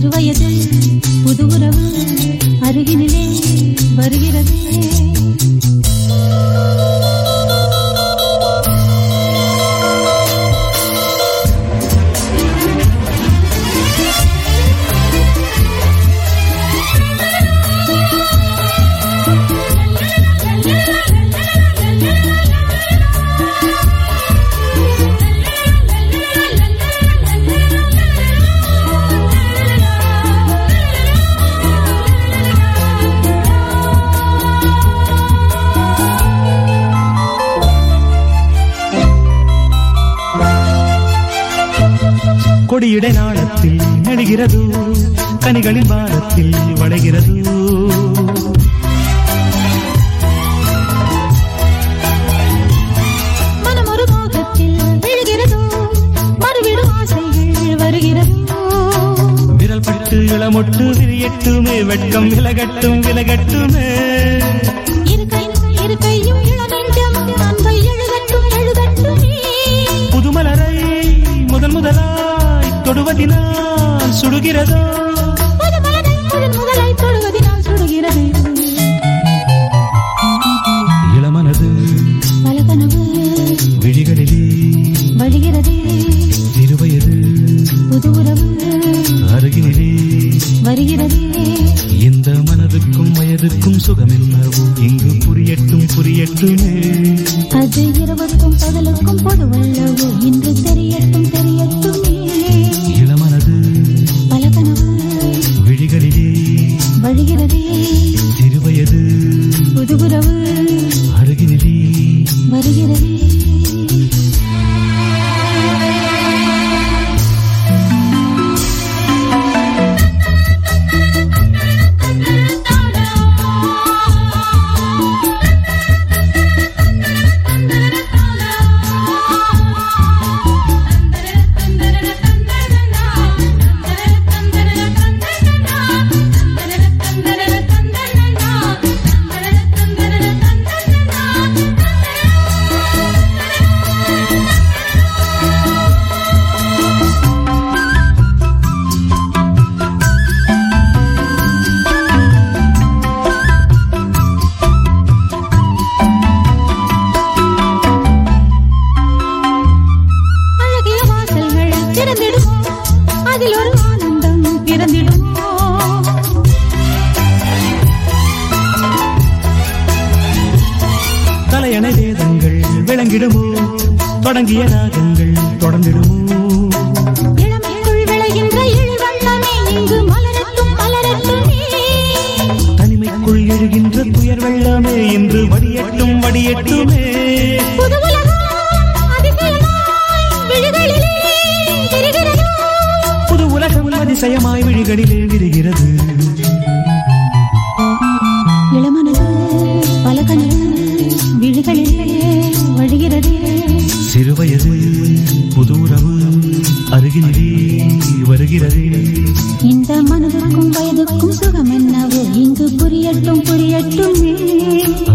சிறுவயது கொடியிடை நாளத்தில் நெடுகிறதோ. கனிகளின் பாரத்தில் வளைகிறதோ. விரல் பட்டு இளமொட்டு விரியட்டுமே வெட்கம் விலகட்டும் விலகட்டுமே. தொடுவதினால் சுடுகிறதோ? முதலாய் தொடுவதினால் சுடுகிறது. இளமனது பல கனவு விழிகளிலே வழிகிறது. சிறுவயது புது உறவு வருகிறது. இந்த மனதுக்கும் வயதுக்கும் சுகம் என்னவோ இங்கு புரியட்டும் புரியட்டுமே விளங்கிடுமோ தொடங்கிய ராகங்கள் தொடர்ந்திடுமோ? தனிமைக்குள் எழுகின்ற துயர் வெள்ளமே இன்று வடியட்டும் வடியட்டுமே. புது உலகம் அதிசயமாய் விழிகளிலே புரியட்டும் புரியட்டும்.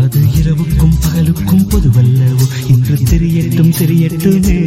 அது இரவுக்கும் பகலுக்கும் பொதுவல்லவோ. இன்று தெரியட்டும் தெரியட்டுமே.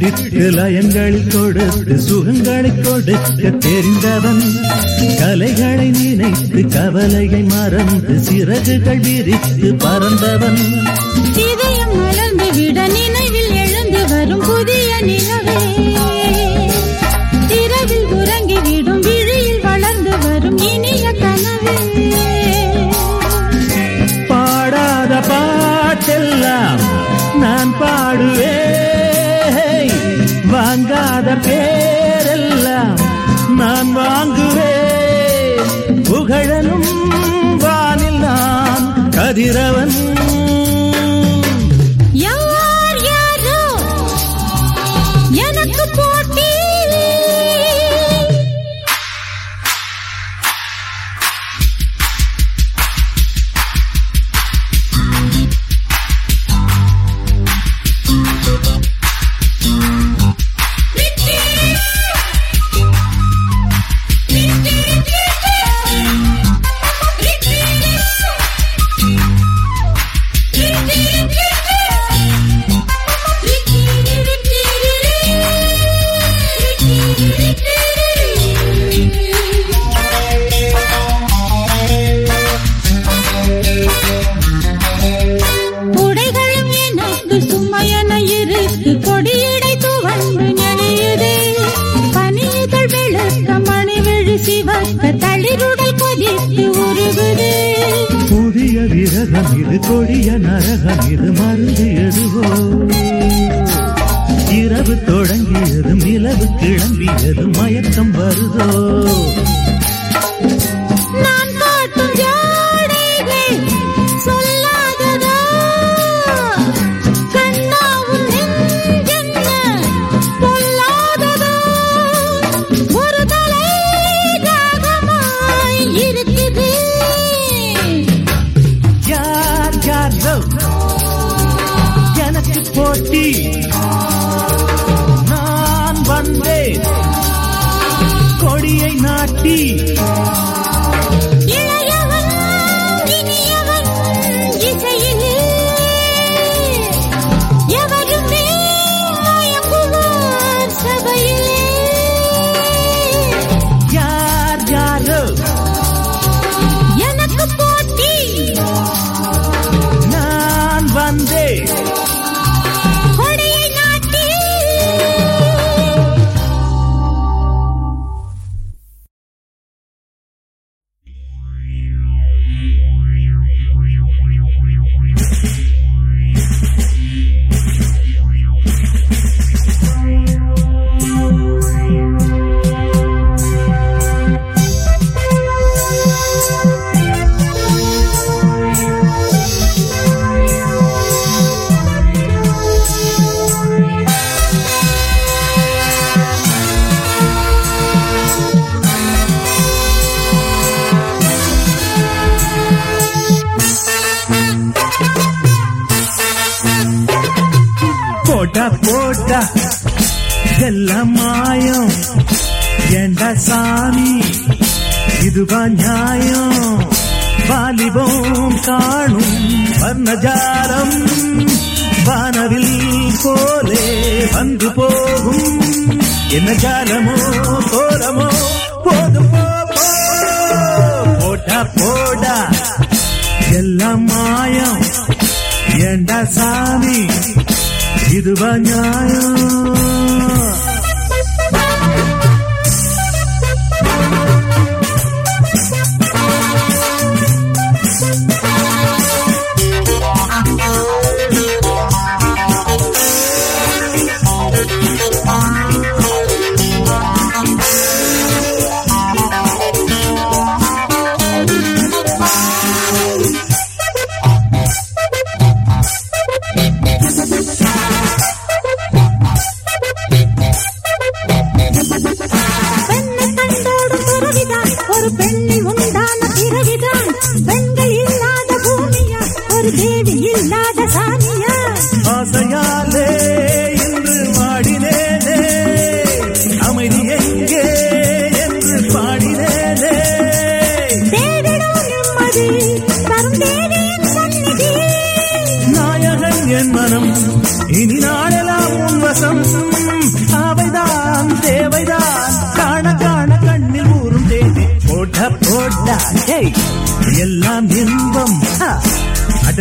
பிடித்து லயங்களை கொடுத்து சுகங்களை கொடுக்க தெரிந்தவன் கலைகளை நினைத்து கவலையை மறந்து சிறகுகள் விரித்து பறந்தவன். இதயம் மலர்ந்து விட நினைவில் எழுந்து வரும் புதிய நிலவே. கதிரவன் இது கொடிய நரகம் இது மருந்து எதுவோ? இரவு தொடங்கியது நிலவு கிளம்பியது மயக்கம் வருதோ? போட்டா போட்டா. எல்லாம் மாயம். ஏண்டா சாமி? இதுவா நியாயம். வாலிபம் காணும் வர்ணஜாலம். வானவில் போலே வந்து போகும். என்ன ஜாலமோ கோலமோ? போதும் போ, போ. போடா. எல்லாம் மாயம். ஏண்டா சாமி? இதுவா நியாயம்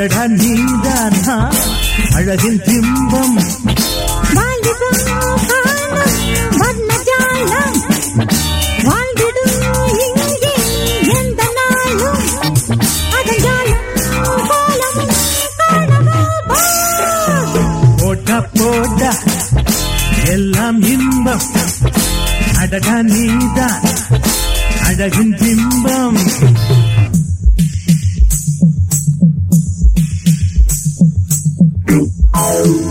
அடடா நீதானா? அழகின் பிம்பம். போடா எல்லாம் இன்பம். அடடா நீதான்? அழகின் பிம்பம். Oh.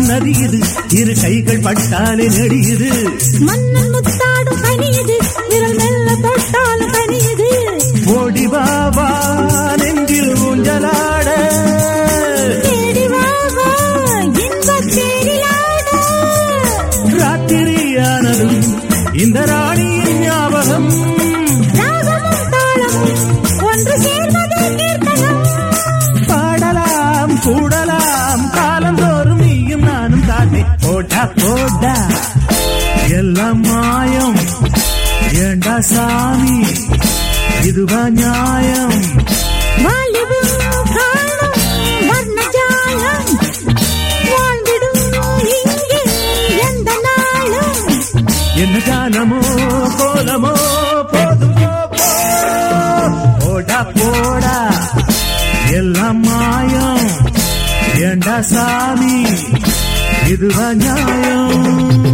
மனம் நதியுது. இரு கைகள் பட்டாலே நடியுது. மன்னன் முத்தாடும் பணியுது விரல் மெல்ல தொட்ட போடா. எல்லாம் மாயம். ஏண்டா சாமி? இதுவா நியாயம்? என்ன காலமோ கோலமோ போதும் போடா போடா. எல்லாம் மாயம். ஏண்டா சாமி? இதுவா நியாயம்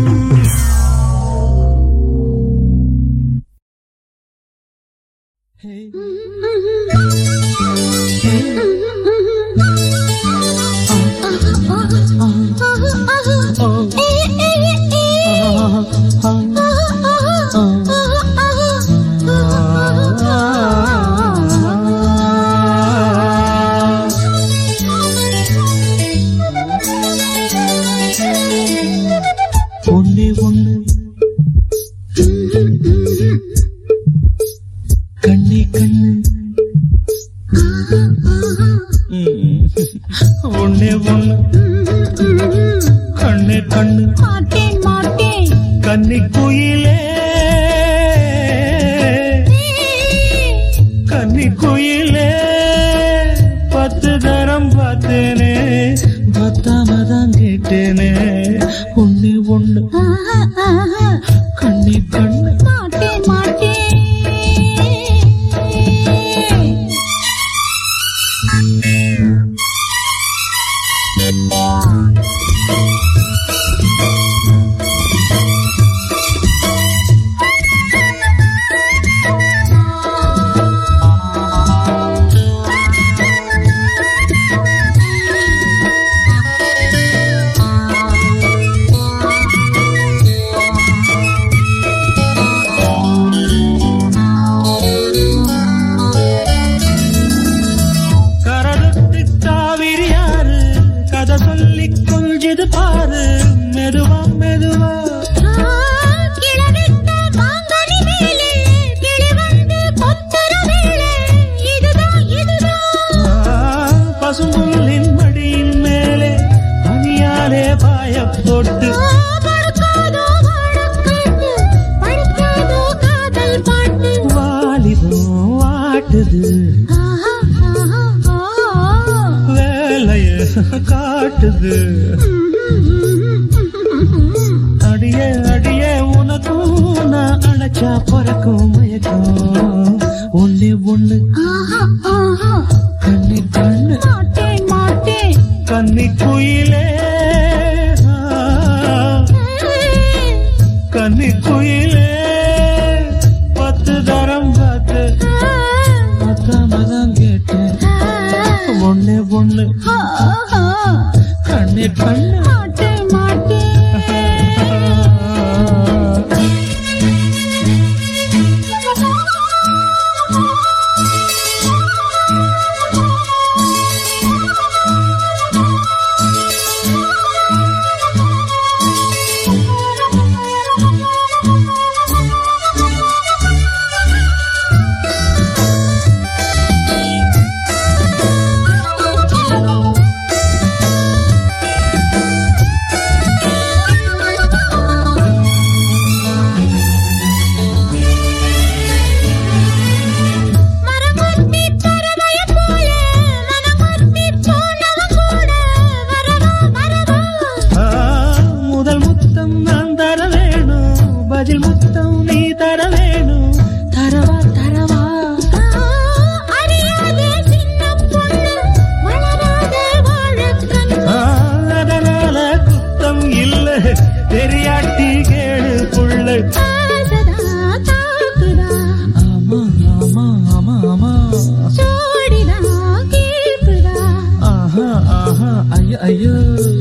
கன்னி குயிலே பத்து தரம் பார்த்து பத்தாமதான் கேட்டு ஒண்ணு ஒண்ணு. கண்ணே கண்ணு 哎呀哎呀。